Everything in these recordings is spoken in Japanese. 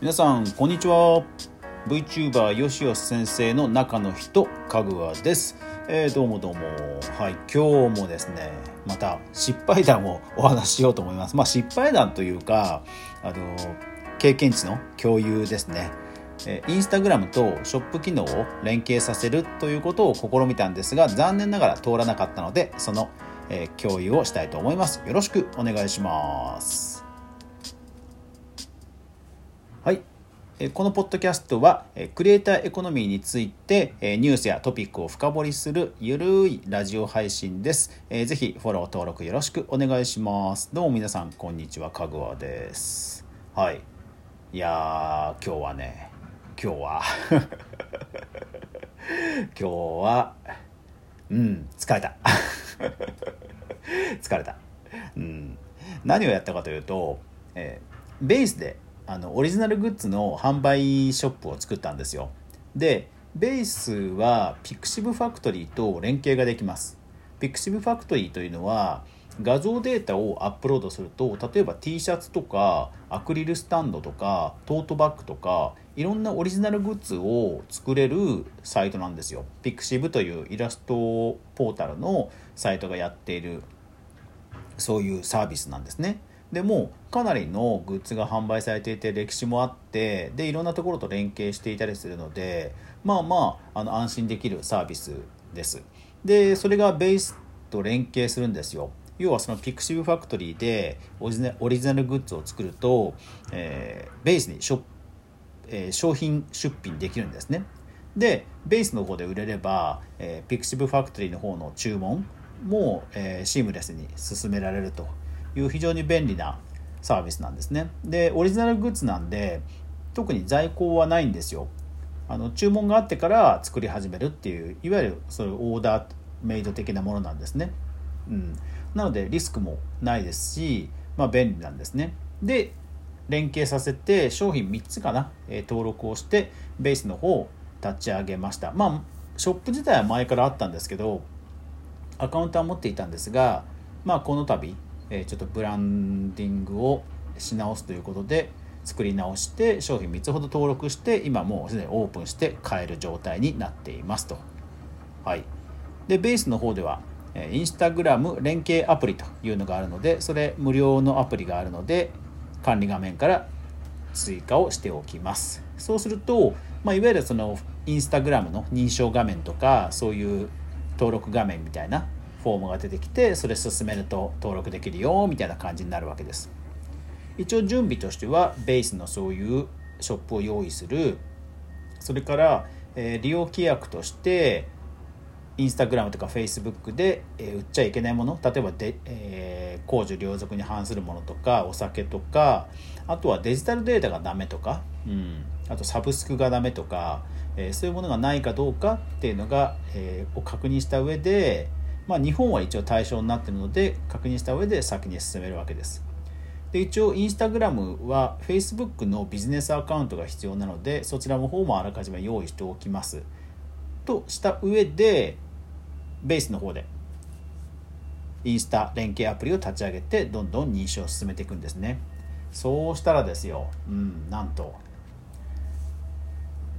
皆さんこんにちは。VTuber よしよし先生の中の人かぐわです、えー、どうもどうも。はい今日もですねまた失敗談をお話ししようと思います。まあ失敗談というかあの経験値の共有ですね。インスタグラムとショップ機能を連携させるということを試みたんですが残念ながら通らなかったのでそのえ共有をしたいと思いますよろしくお願いしますはいこのポッドキャストはクリエイターエコノミーについてニュースやトピックを深掘りするゆるいラジオ配信です。ぜひフォロー登録よろしくお願いします。どうも皆さんこんにちは、かぐわです。はい。いやー、今日はね、今日は 今日は、うん、疲れた。疲れた。うん。何をやったかというと、えー、ベースであのオリジナルグッズの販売ショップを作ったんですよでベースはピクシブファクトリーと連携ができますピクシブファクトリーというのは画像データをアップロードすると例えば T シャツとかアクリルスタンドとかトートバッグとかいろんなオリジナルグッズを作れるサイトなんですよ。ピクシブというイラストポータルのサイトがやっているそういうサービスなんですね。でもかなりのグッズが販売されていて歴史もあってでいろんなところと連携していたりするのでまあまああの安心できるサービスですでそれがベースと連携するんですよ要はそのピクシブファクトリーでオリジナルグッズを作ると、えー、ベースにショ、えー、商品出品できるんですねでベースの方で売れれば、えー、ピクシブファクトリーの方の注文も、えー、シームレスに進められるという非常に便利なサービスなんですね。で、オリジナルグッズなんで、特に在庫はないんですよ。あの注文があってから作り始めるっていういわゆるそういうオーダーメイド的なものなんですね。うん、なのでリスクもないですし、まあ、便利なんですね。で連携させて商品3つかな、え、登録をしてベースの方を立ち上げました。まあショップ自体は前からあったんですけどアカウントは持っていたんですが、まあ、この度えちょっとブランディングをし直すということで作り直して商品3つほど登録して今もうすでにオープンして買える状態になっていますと。はい、でベースの方ではインスタグラム連携アプリというのがあるのでそれ無料のアプリがあるので管理画面から追加をしておきます。そうすると、まあ、いわゆるそのインスタグラムの認証画面とかそういう登録画面みたいなフォームが出てきてそれ進めると登録できるよみたいな感じになるわけです。一応準備としてはベースのそういうショップを用意する。それから、えー、利用規約としてインスタグラムとかフェイスブックで、えー、売っちゃいけないもの例えばで、えー、公序良俗に反するものとかお酒とかあとはデジタルデータがダメとか、うん、あとサブスクがダメとか、えー、そういうものがないかどうかっていうのが、えー、を確認した上でまあ、日本は一応対象になっているので確認した上で先に進めるわけです。で一応インスタグラムは Facebook のビジネスアカウントが必要なのでそちらの方もあらかじめ用意しておきます。とした上でベースの方でインスタ連携アプリを立ち上げてどんどん認証を進めていくんですね。そうしたらですよ、うん、なんと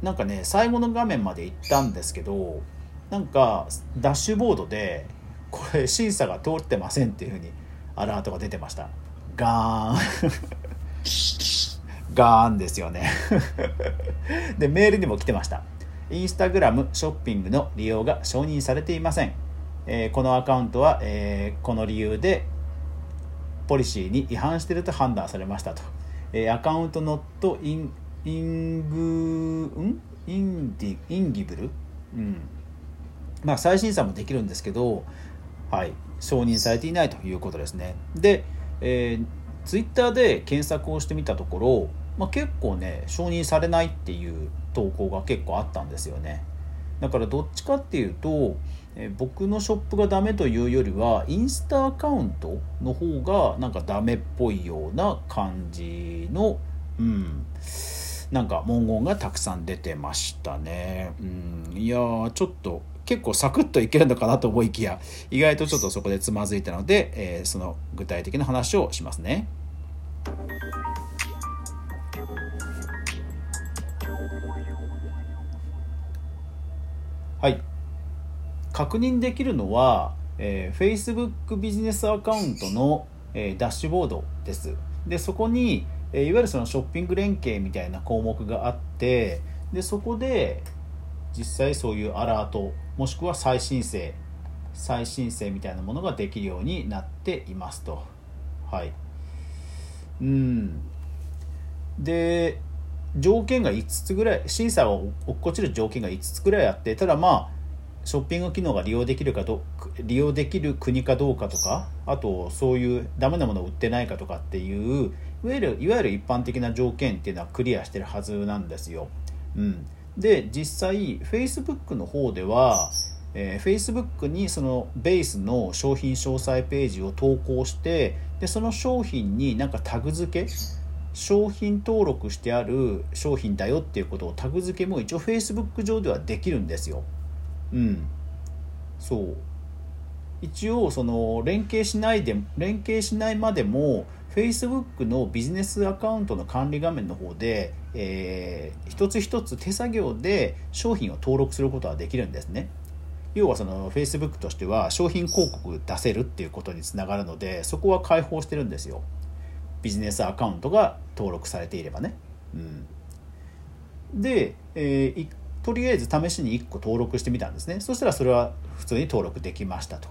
なんかね最後の画面まで行ったんですけどなんかダッシュボードでこれ審査が通ってませんっていうふうにアラートが出てました。ガーン。ガーンですよね。でメールにも来てましたインスタグラムショッピングの利用が承認されていません、えー、このアカウントは、えー、この理由でポリシーに違反していると判断されましたと、えー、アカウントノットインイングん？インディインギブル？うん。まあ、再審査もできるんですけど、はい、承認されていないということですね。で、えー、ツイッターで検索をしてみたところ、まあ、結構ね承認されないっていう投稿が結構あったんですよね。だからどっちかっていうと、え、僕のショップがダメというよりはインスタアカウントの方がなんかダメっぽいような感じのうんなんか文言がたくさん出てましたね。うん、いやちょっと結構サクッといけるのかなと思いきや意外とちょっとそこでつまずいたので、えー、その具体的な話をしますね。はい。確認できるのは、えー、Facebook ビジネスアカウントの、えー、ダッシュボードです。でそこに、えー、いわゆるそのショッピング連携みたいな項目があってでそこで実際そういうアラートもしくは再申請再申請みたいなものができるようになっていますと。はい。うん。で条件が5つぐらい審査を落っこちる条件が5つぐらいあってただまあショッピング機能が利用できるかど利用できる国かどうかとかあとそういうダメなものを売ってないかとかっていういわゆるいわゆる一般的な条件っていうのはクリアしてるはずなんですよ。うん、で実際 Facebook の方では、えー、Facebook にそのベースの商品詳細ページを投稿してでその商品になんかタグ付け商品登録してある商品だよっていうことをタグ付けも一応 Facebook 上ではできるんですよ。うん、そう一応その連携しないで連携しないまでも Facebook のビジネスアカウントの管理画面の方で、えー、一つ一つ手作業で商品を登録することはできるんですね。要はその Facebook としては商品広告出せるっていうことにつながるのでそこは開放してるんですよ。ビジネスアカウントが登録されていればね。うん、で、えー、とりあえず試しに1個登録してみたんですね。そしたらそれは普通に登録できましたと。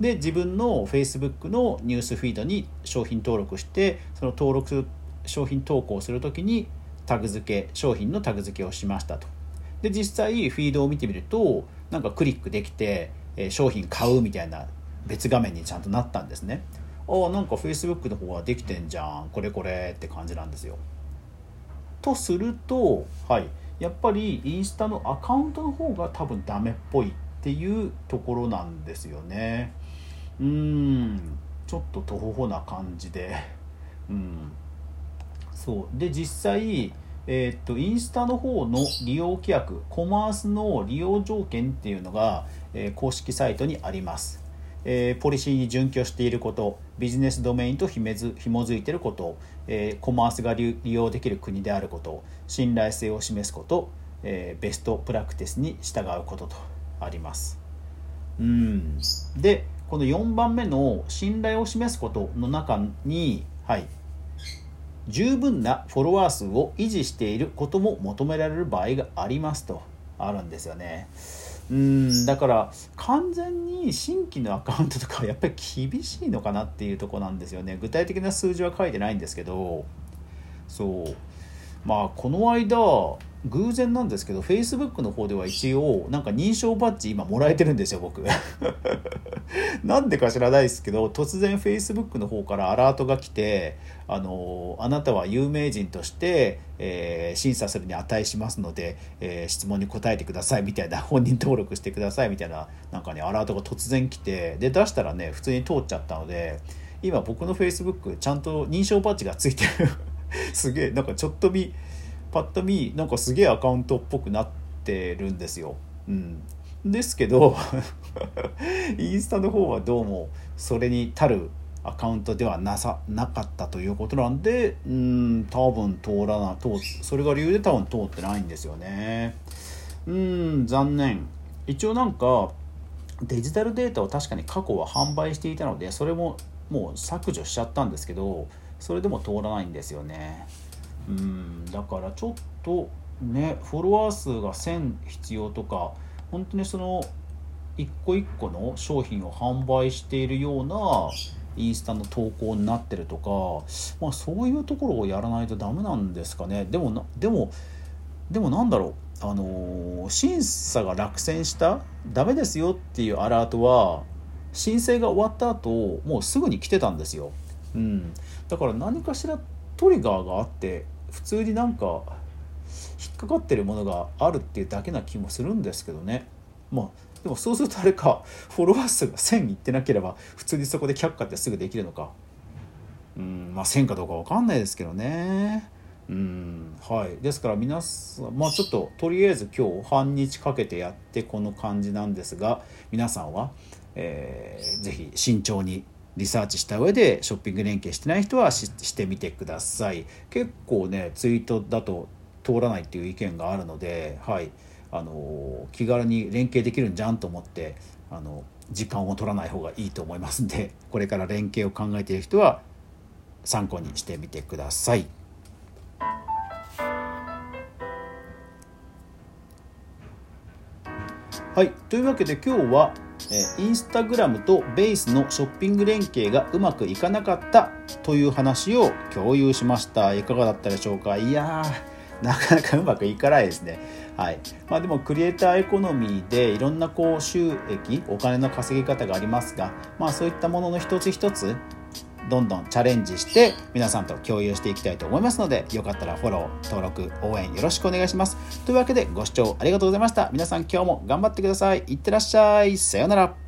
で自分の Facebook のニュースフィードに商品登録してその登録商品投稿する時にタグ付け商品のタグ付けをしましたとで実際フィードを見てみるとなんかクリックできて、商品買うみたいな別画面にちゃんとなったんですねあなんか Facebook の方はできてんじゃんこれこれって感じなんですよ。とするとはいやっぱりインスタのアカウントの方が多分ダメっぽいっていうところなんですよね。うんちょっととほほな感じで。うん。そう。で実際えー、っとインスタの方の利用規約コマースの利用条件っていうのが、えー、公式サイトにあります、えー、ポリシーに準拠していることビジネスドメインとひめず紐づいていること、えコマースが利用できる国であること信頼性を示すこと、えベストプラクティスに従うこととあります。うん。でこの4番目の信頼を示すことの中に、はい、十分なフォロワー数を維持していることも求められる場合がありますとあるんですよね。うんだから完全に新規のアカウントとかはやっぱり厳しいのかなっていうとこなんですよね。具体的な数字は書いてないんですけどそう。まあこの間偶然なんですけど Facebook の方では一応なんか認証バッジ今もらえてるんですよ僕。なんでか知らないですけど突然 Facebook の方からアラートが来てあのあなたは有名人として、えー、審査するに値しますので、えー、質問に答えてくださいみたいな本人登録してくださいみたいななんかねアラートが突然来てで出したらね普通に通っちゃったので今僕の Facebook ちゃんと認証バッジがついてる。すげえなんかちょっと見パッと見なんかすげえアカウントっぽくなってるんですよ。うん、ですけど インスタの方はどうもそれに足るアカウントではなさなかったということなんでうん多分通らな通それが理由で多分通ってないんですよね。うん残念一応なんかデジタルデータを確かに過去は販売していたのでそれももう削除しちゃったんですけどそれでも通らないんですよね。うんだからちょっとねフォロワー数が1000必要とか本当にその一個一個の商品を販売しているようなインスタの投稿になってるとか、まあ、そういうところをやらないとダメなんですかね。でもなでもでもなんだろうあのー、審査が落選したダメですよっていうアラートは申請が終わった後もうすぐに来てたんですよ、うん、だから何かしらトリガーがあって普通になんか引っかかってるものがあるっていうだけな気もするんですけどね。まあでもそうするとあれかフォロワー数が1000いってなければ普通にそこで却下ってすぐできるのか。うんまあ1000かどうか分かんないですけどね。うんはい。ですから皆さんまあちょっととりあえず今日半日かけてやってこの感じなんですが皆さんは、えー、ぜひ慎重にリサーチした上でショッピング連携してない人はししてみてください。結構ねツイートだと通らないっていう意見があるのではい。あの気軽に連携できるんじゃんと思ってあの時間を取らない方がいいと思いますんで これから連携を考えている人は参考にしてみてください。はい。というわけで今日はインスタグラムとベースのショッピング連携がうまくいかなかったという話を共有しました。いかがだったでしょうか？いやーなかなかうまくいかないですね。はい。まあでもクリエイターエコノミーでいろんなこう収益お金の稼ぎ方がありますがまあそういったものの一つ一つどんどんチャレンジして皆さんと共有していきたいと思いますのでよかったらフォロー登録応援よろしくお願いします。というわけでご視聴ありがとうございました。皆さん今日も頑張ってください。いってらっしゃい。さようなら。